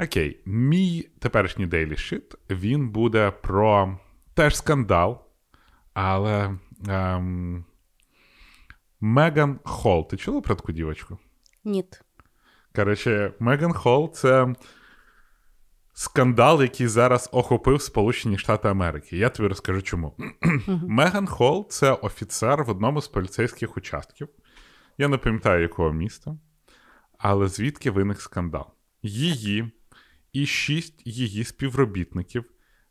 Окей, мій теперішній Daily Shit, він буде про теж скандал, але ем, Меган Холл. Ти чула про таку дівочку? Ніт. Коротше, Меган Холл це скандал, який зараз охопив Сполучені Штати Америки. Я тобі розкажу чому. Меган Холл це офіцер в одному з поліцейських участків. Я не пам'ятаю, якого міста, але звідки виник скандал? Її і шість її співробітників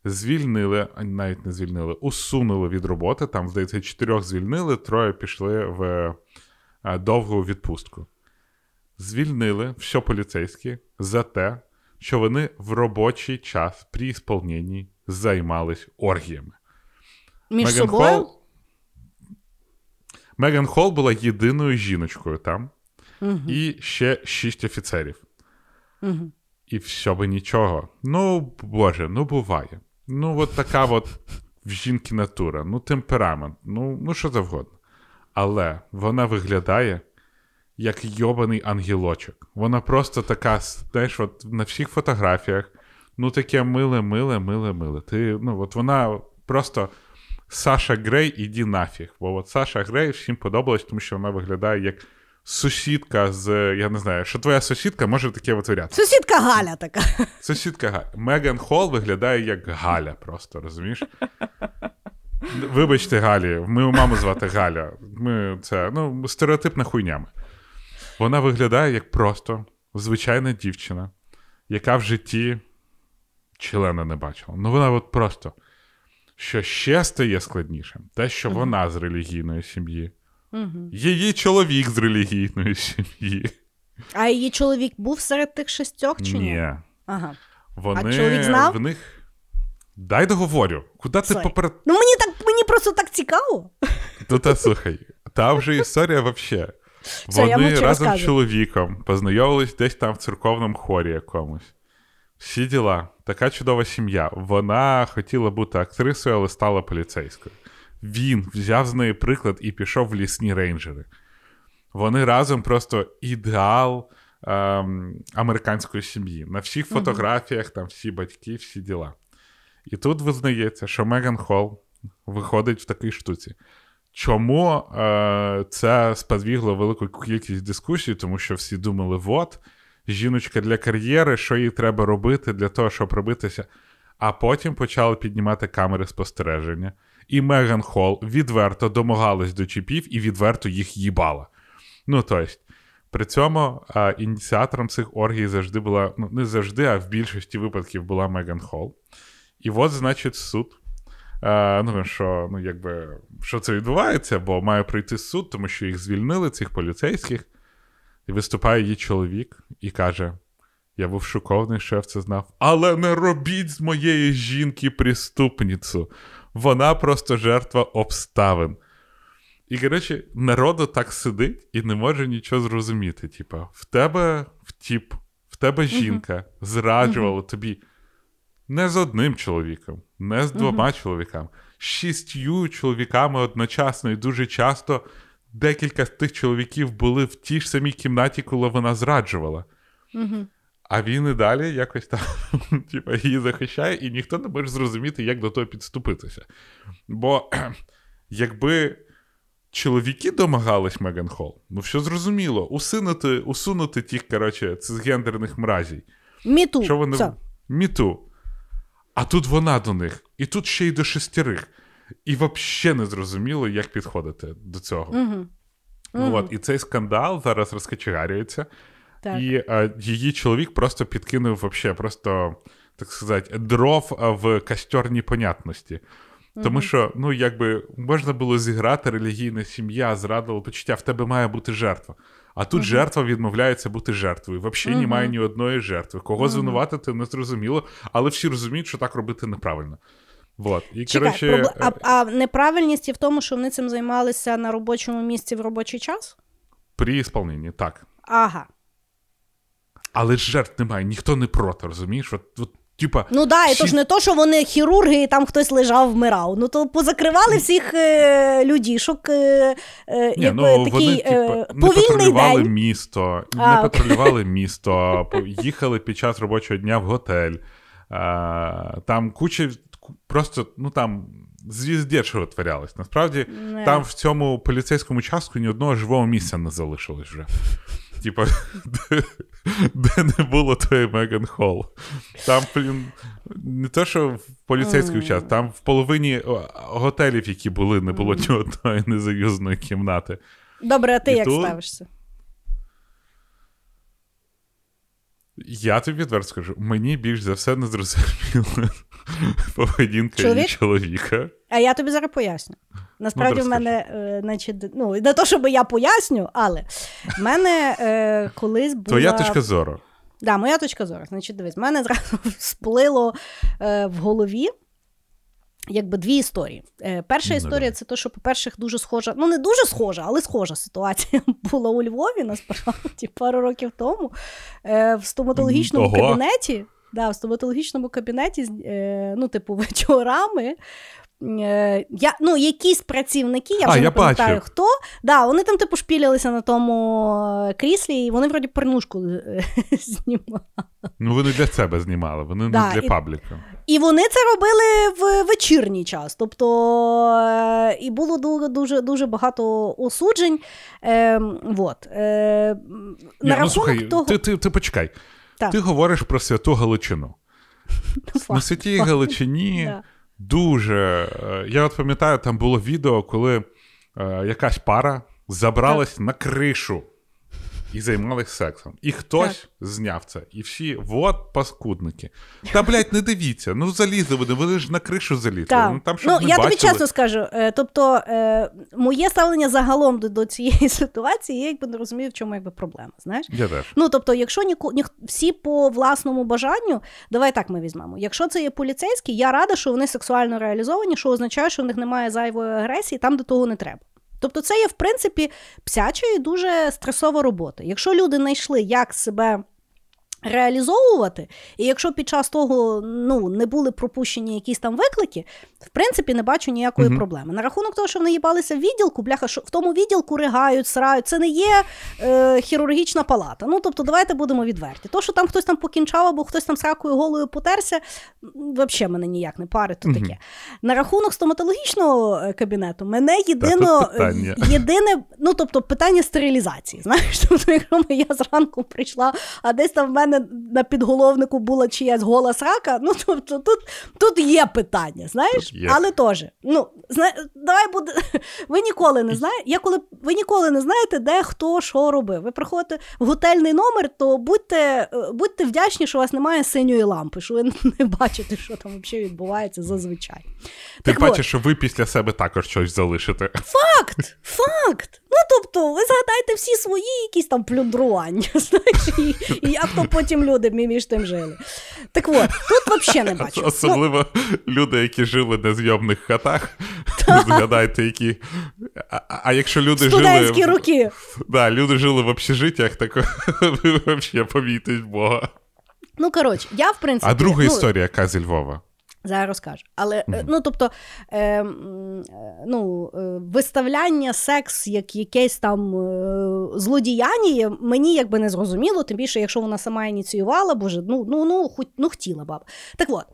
звільнили, навіть не звільнили, усунули від роботи. Там, здається, чотирьох звільнили, троє пішли в е, довгу відпустку. Звільнили все поліцейські за те, що вони в робочий час при ісполненні займались оргіями. Між Меган собою? Холл, Меган Холл була єдиною жіночкою там, Угу. і ще шість офіцерів. Угу. І все би нічого. Ну, Боже, ну буває. Ну, от така от в жінки натура, ну, темперамент, ну, ну що завгодно. Але вона виглядає як йобаний ангелочок. Вона просто така, знаєш, от на всіх фотографіях, ну, таке миле, миле, миле, миле. Ти, ну, от вона просто Саша Грей, іди нафіг. Бо от Саша Грей всім подобалась, тому що вона виглядає як сусідка з, я не знаю, що твоя сусідка може таке витворяти. Сусідка Галя така. Сусідка Галя. Меган Холл виглядає як Галя, просто розумієш? Вибачте, Галі, мою маму звати Галя. Ми це, ну, стереотипна хуйнями. Вона виглядає як просто звичайна дівчина, яка в житті члена не бачила. Ну, вона от просто. Що ще стає складнішим, те, що вона з релігійної сім'ї, Угу. її чоловік з релігійної сім'ї. А її чоловік був серед тих шістьох чи ні? Ні. Ага. Вони А чоловік знав? в них. Дай договорю. Куди ти поперед. Ну мені так мені просто так цікаво. Ну та слухай, та вже історія вообще. Все, Вони разом з чоловіком познайомились десь там в церковному хорі якомусь. Всі діла, така чудова сім'я. Вона хотіла бути актрисою, але стала поліцейською. Він взяв з неї приклад і пішов в лісні рейнджери. Вони разом просто ідеал ем, американської сім'ї. На всіх фотографіях там всі батьки, всі діла. І тут визнається, що Меган Холл виходить в такій штуці. Чому е, це сподвігло велику кількість дискусій, тому що всі думали, от, жіночка для кар'єри, що їй треба робити для того, щоб робитися. А потім почали піднімати камери спостереження. І Меган Холл відверто домагалась до чіпів і відверто їх їбала. Ну, тобто, при цьому е, ініціатором цих оргій завжди була, ну, не завжди, а в більшості випадків була Меган Холл. І от, значить, суд. Е, ну, що, ну, якби, що це відбувається, бо має прийти суд, тому що їх звільнили, цих поліцейських. І виступає її чоловік і каже: Я був шокований, що я це знав. Але не робіть з моєї жінки преступницю. Вона просто жертва обставин. І, коротше, народу так сидить і не може нічого зрозуміти. Типа, в тебе втіп, в тебе жінка зраджувала тобі не з одним чоловіком, не з двома чоловіками, шістю чоловіками одночасно, і дуже часто декілька з тих чоловіків були в тій ж самій кімнаті, коли вона зраджувала. Угу. А він і далі якось там типу, її захищає, і ніхто не може зрозуміти, як до того підступитися. Бо якби чоловіки домагались Меган Холл, ну все зрозуміло, усунути, усунути тих, коротше, цисгендерних мразій. Міту. Що вони Все. міту. А тут вона до них, і тут ще й до шестерих. І взагалі не зрозуміло, як підходити до цього. Угу. Ну, От, і цей скандал зараз розкачегарюється. Так. І е, її чоловік просто підкинув вообще, просто, так сказати, дров в костер непонятності. Тому що, ну, якби можна було зіграти релігійна сім'я, зрадила почуття, в тебе має бути жертва. А тут жертва відмовляється бути жертвою. Взагалі Мгм. немає ні одної жертви. Кого Мгм. звинуватити, не зрозуміло, але всі розуміють, що так робити неправильно. Вот. І, Чекай, коротше, а, е, а неправильність є в тому, що вони цим займалися на робочому місці в робочий час? при ісполненні, так. Ага. Але жертв немає, ніхто не проти, розумієш? От, от, типа, Ну да, і всі- то ж не то, що вони хірурги, і там хтось лежав, вмирав. Ну то позакривали всіх е, людішок. Е, е, Ні, якби ну, такий вони, е, типа, не патрулювали день. місто, А, не окей. патрулювали місто, їхали під час робочого дня в готель. Там куча, просто, ну там, звізде, що витворялось. Насправді, Не. там в цьому поліцейському частку ні одного живого місця не залишилось вже. Типа, де, не було тої Меган Холл. Там, блін, не те, що в поліцейський Мгм. час, там в половині готелів, які були, не було ні одної незаюзної кімнати. Добре, а ти І як тут- ставишся? Я тобі відверто скажу, мені більш за все не зрозуміла поведінка Чоловік? її чоловіка. А я тобі зараз поясню. Насправді, Ну, в мене, е, значить, ну, не то, щоб я поясню, але в мене е, колись була... Твоя точка зору. Да, моя точка зору. Значить, дивись, в мене зразу сплило е, в голові. Якби дві історії. Е, перша Ну, історія це те, що, по-перше, дуже схожа, ну не дуже схожа, але схожа ситуація була у Львові насправді пару років тому. Е, в стоматологічному Ого. кабінеті. Да, в стоматологічному кабінеті, е, ну, типу, вечорами. Е, я, ну, якісь працівники, я А, вже я пам'ятаю бачив. хто. Да, вони там, типу, шпілялися на тому е, кріслі, і вони вроді порнушку знімали. Ну, вони для себе знімали, вони Да, не для і- пабліка. І вони це робили в вечірній час. Тобто і було дуже дуже, багато осуджень. Е, вот. е, м, Ні, на ну, слухай, того, ти, ти, ти почекай. Так. Ти говориш про святу Галичину. На святій. Галичині дуже. е, Я от пам'ятаю, там було відео, коли е, якась пара забралась на кришу і займалась сексом. І хтось зняв це. І всі, от паскудники. Та, блядь, не дивіться. Ну залізли вони, вони ж на кришу залізли. Так. Ну, там, щоб ну, не я бачили. тобі чесно скажу. Е, тобто, е, моє ставлення загалом до, до цієї ситуації, я якби не розумію, в чому якби проблема. Знаєш? Я теж. Ну, тобто, якщо ніко, ніх, всі по власному бажанню, давай так ми візьмемо. Якщо це є поліцейські, я рада, що вони сексуально реалізовані, що означає, що в них немає зайвої агресії, там до того не треба. Тобто, це є, в принципі, псяча і дуже стресова робота. Якщо люди знайшли, як себе. Реалізовувати, і якщо під час того ну, не були пропущені якісь там виклики, в принципі, не бачу ніякої Мгм. проблеми. На рахунок того, що вони їбалися в відділку, бляха, що в тому відділку ригають, срають, це не є е, хірургічна палата. Ну, тобто, давайте будемо відверті. То, що там хтось там покінчав, або хтось там сракою голою потерся, взагалі мене ніяк не парить, то Мгм. таке. На рахунок стоматологічного е, кабінету, мене єдино, е, єдине, ну тобто питання стерилізації. Знаєш, тобто, якщо я зранку прийшла, а десь там в мене на підголовнику була чиясь гола срака, ну тобто тут, тут є питання, знаєш, є. але теж. Ну, зна... давай буде. Ви ніколи не знаєте. Я коли ви ніколи не знаєте, де хто що робив. Ви приходите в готельний номер, то будьте, будьте вдячні, що у вас немає синьої лампи, що ви не бачите, що там взагалі відбувається зазвичай. Ти Так бачиш, от. що ви після себе також щось залишите. Факт, факт. Ну тобто, ви згадайте всі свої якісь там плюндрування, знаєш, і, і як то потім люди між тим жили. Так от, тут взагалі не бачу. Ну, Особливо люди, які жили на зйомних хатах. Згадайте, які. А, а якщо люди студентські жили. роки. Да, люди жили в общежиттях, так ви взагалі побійтесь Бога. Ну коротше, я в принципі. А друга ну, історія, яка зі Львова. Зараз розкажу. Але е, ну тобто, е, е, ну, е, виставляння секс як якесь там е, злодіяння мені якби не зрозуміло, тим більше, якщо вона сама ініціювала, боже, ну ну ну, хоч, ну хотіла баба. Так от,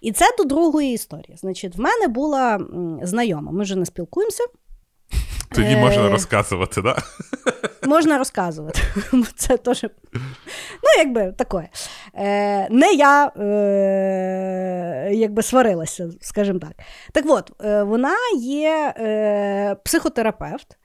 і це до другої історії. Значить, в мене була знайома, ми вже не спілкуємося. Тоді Е, можна розказувати, да? Можна розказувати. Це теж. Ну, якби таке. Е, не я е, якби сварилася, скажімо так. Так от, вона є психотерапевт.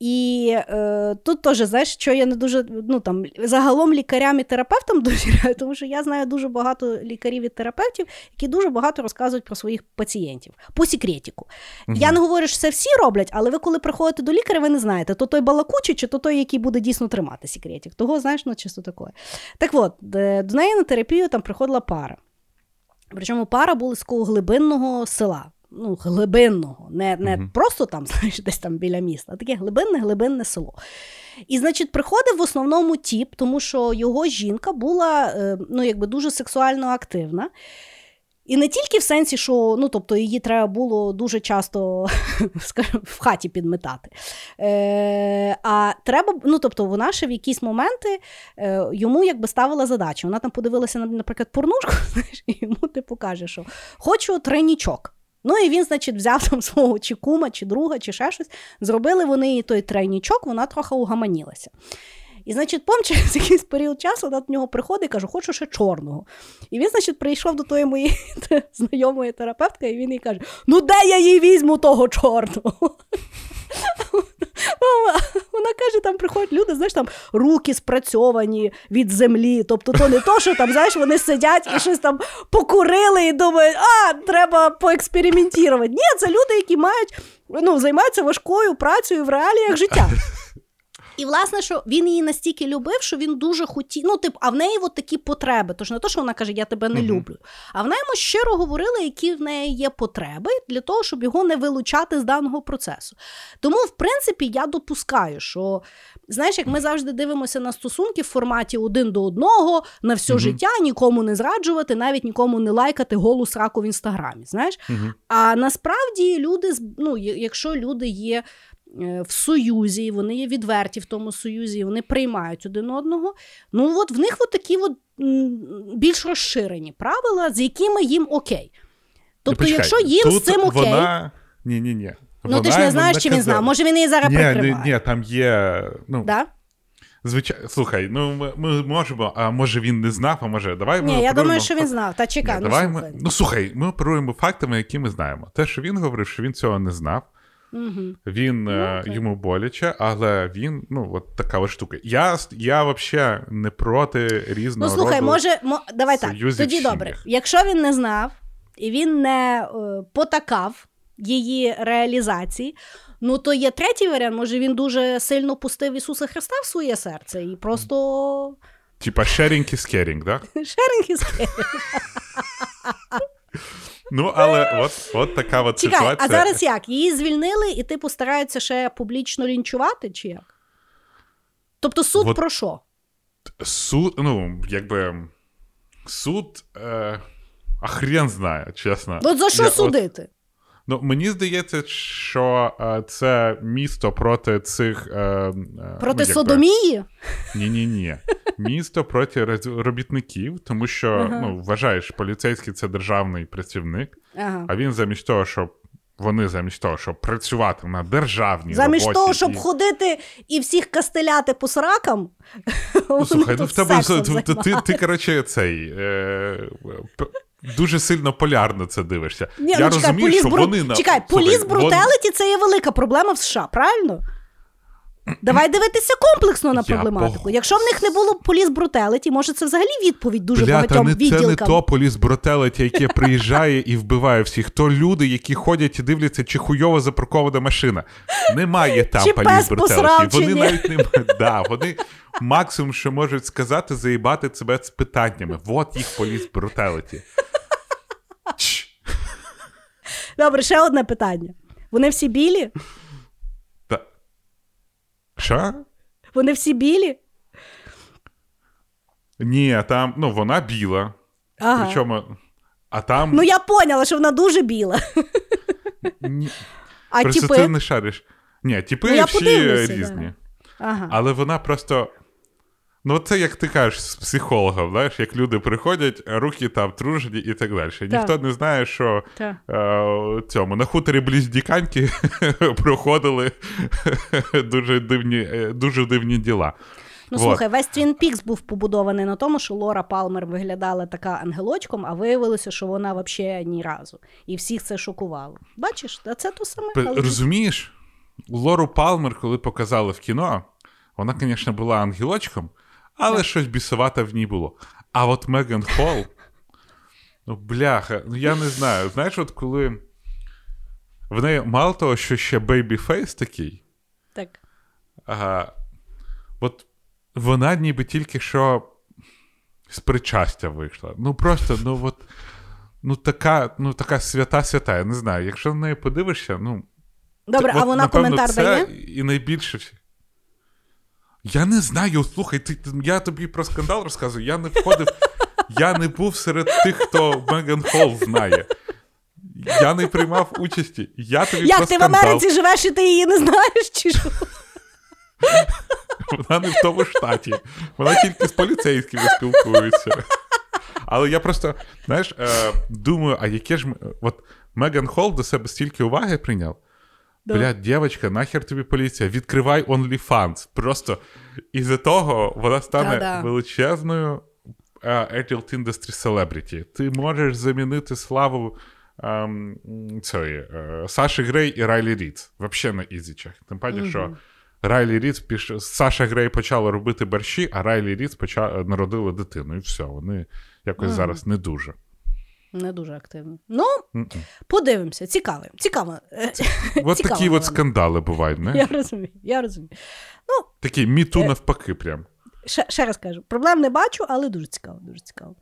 І е, тут теж, знаєш, що я не дуже ну там загалом лікарям і терапевтам довіряю, тому що я знаю дуже багато лікарів і терапевтів, які дуже багато розказують про своїх пацієнтів по секретіку. Угу. Я не говорю, що це всі роблять, але ви, коли приходите до лікаря, ви не знаєте, то той балакучий, чи то той, який буде дійсно тримати секретік. Того, знаєш, ну чисто таке. Так от, до неї на терапію там приходила пара. Причому пара була з глибинного села ну, глибинного, не не uh просто там, знаєш, десь там біля міста, а таке глибинне, глибинне село. І, значить, приходив в основному тіп, тому що його жінка була е, ну, якби дуже сексуально активна. І не тільки в сенсі, що ну, тобто, її треба було дуже часто скажімо, в хаті підметати. Е, А треба, ну, тобто, вона ще в якісь моменти е, йому якби ставила задачу. Вона там подивилася, наприклад, порнушку, знаєш, і йому типу каже, що хочу тройнічок. Ну і він, значить, взяв там свого чи кума, чи друга, чи ще щось. Зробили вони той тройнічок, вона трохи угаманілася. І, значить, пом через якийсь період часу вона до нього приходить і каже, хочу ще чорного. І він, значить, прийшов до тої моєї знайомої терапевтки, і він їй каже: Ну, де я їй візьму того чорного? Вона каже, там приходять люди, знаєш, там руки спрацьовані від землі. Тобто, то не то, що там, знаєш, вони сидять і щось там покурили і думають, а, треба поекспериментувати. Ні, це люди, які мають ну, займаються важкою працею в реаліях життя. І, власне, що він її настільки любив, що він дуже хотів. Ну, тип, а в неї от такі потреби. Тож не то, що вона каже, я тебе не uh-huh. люблю. А в неї щиро говорили, які в неї є потреби для того, щоб його не вилучати з даного процесу. Тому, в принципі, я допускаю, що знаєш, як ми завжди дивимося на стосунки в форматі один до одного на все uh-huh. життя, нікому не зраджувати, навіть нікому не лайкати голу сраку в інстаграмі. Знаєш? Uh-huh. А насправді люди, ну, якщо люди є в союзі, вони є відверті в тому союзі, вони приймають один одного. Ну от в них от такі от більш розширені правила, з якими їм окей. Тобто, Почекай, якщо їм з цим окей. Вона... Ні, ні, ні. Ну, ти ж не знаєш, чи він знав. Може, він її зараз ні, прикриває. Ні, ні, там є. ну... Да? Звичайно, слухай, ну ми, ми можемо, а може він не знав, а може, давай ми. Ні, я думаю, що він знав. Та чекай, Ні, ну, давай слухай. Ми, ну слухай, ми оперуємо фактами, які ми знаємо. Те, що він говорив, що він цього не знав. Угу. Він ну, йому боляче, але він, ну, от така ось штука. Я я взагалі не проти різного. Ну, слухай, роду може, мо, давай так. Тоді добре. Якщо він не знав і він не е, потакав її реалізації, ну то є третій варіант. Може, він дуже сильно пустив Ісуса Христа в своє серце і просто. Типа sharing is caring, так? Да? Sharing is caring. Ну, але от от така от Чекай, ситуація. А зараз як? Її звільнили і типу стараються ще публічно лінчувати, чи як? Тобто суд от, про що? Суд, ну, якби суд. Е, а хрен знає, чесно. От за що Я, судити? Ну, мені здається, що е, це місто проти цих. Е, е проти ну, Содомії? Ні-ні. ні Місто проти робітників, тому що ага. ну, вважаєш, поліцейський це державний працівник, ага. а він замість того, щоб. Вони замість того, щоб працювати на державній замість роботі. того, щоб і... ходити і всіх кастеляти по сракам. Ну, слухай, ну в тебе ти, ти, ти, коротше, цей. Е, дуже сильно полярно це дивишся. Ні, Я ну, чекай, розумію, що бру... вони на Чекай, поліс брутеліті вони... це є велика проблема в США, правильно? Давай дивитися комплексно на проблематику. Я Якщо в них не було поліс брутелеті, може це взагалі відповідь дуже Бля, багатьом не, відділкам. Це не то поліс брутелеті, яке приїжджає і вбиває всіх. То люди, які ходять і дивляться, чи хуйово запаркована машина. Немає там поліс брутелеті. Вони навіть не да, вони максимум, що можуть сказати, заїбати себе з питаннями. Вот їх поліс брутелеті. Добре, ще одне питання. Вони всі білі? Та... Що? Вони всі білі? Ні, там, ну, вона біла. Ага. Причому, а там. Ну, я поняла, що вона дуже біла. Ні. А Просто типи? ти не шариш. Ні, типи ну, всі різні. Да. Ага. Але вона просто Ну, це як ти кажеш з психологом, знаєш, як люди приходять, руки там тружені і так далі. Так. Ніхто не знає, що е, цьому на хуторі Бліздіканьки проходили дуже дивні е, дуже дивні діла. Ну, вот. слухай, весь Твін Пікс був побудований на тому, що Лора Палмер виглядала така ангелочком, а виявилося, що вона взагалі ні разу. І всіх це шокувало. Бачиш, це то саме. Розумієш? Лору Палмер, коли показали в кіно, вона, звісно, була ангелочком, але Так. щось бісувате в ній було. А от Меган Холл, ну, бляха, ну я не знаю. Знаєш, от коли в неї мало того, що ще baby face такий, Так. а, от вона ніби тільки що з причастя вийшла. Ну просто, ну от. Ну, така, ну, така свята свята, я не знаю. Якщо на неї подивишся, ну. Добре, Це, а вона напевно, коментар це дає? І найбільше. Я не знаю, слухай, ти, я тобі про скандал розказую. Я не входив, я не був серед тих, хто Меган Холл знає. Я не приймав участі. Я тобі Як про ти в. Америці живеш і ти її не знаєш? Чи що? Вона не в тому штаті. Вона тільки з поліцейськими спілкується. Але я просто, знаєш, е, думаю, а яке ж. От Меган Холл до себе стільки уваги прийняв. Да. Блядь, дівчинка, нахер тобі поліція, відкривай OnlyFans. Просто із-за того вона стане Та-да. величезною е, adult industry celebrity. Ти можеш замінити славу ем, цієї, е, Саші Грей і Райлі Ріц. Взагалі на ізічах. Тим паче, що Райлі Ріц піш... Саша Грей почала робити борщі, а Райлі Ріц поча... народила дитину. І все, вони якось зараз не дуже. Не дуже активно. Ну, Mm-mm. подивимося. Цікаво. Цікаво. Е, От Цікаво, такі от скандали бувають, не? Я розумію, я розумію. Ну, Такі міту навпаки прям. ще, ще раз кажу, проблем не бачу, але дуже цікаво, дуже цікаво.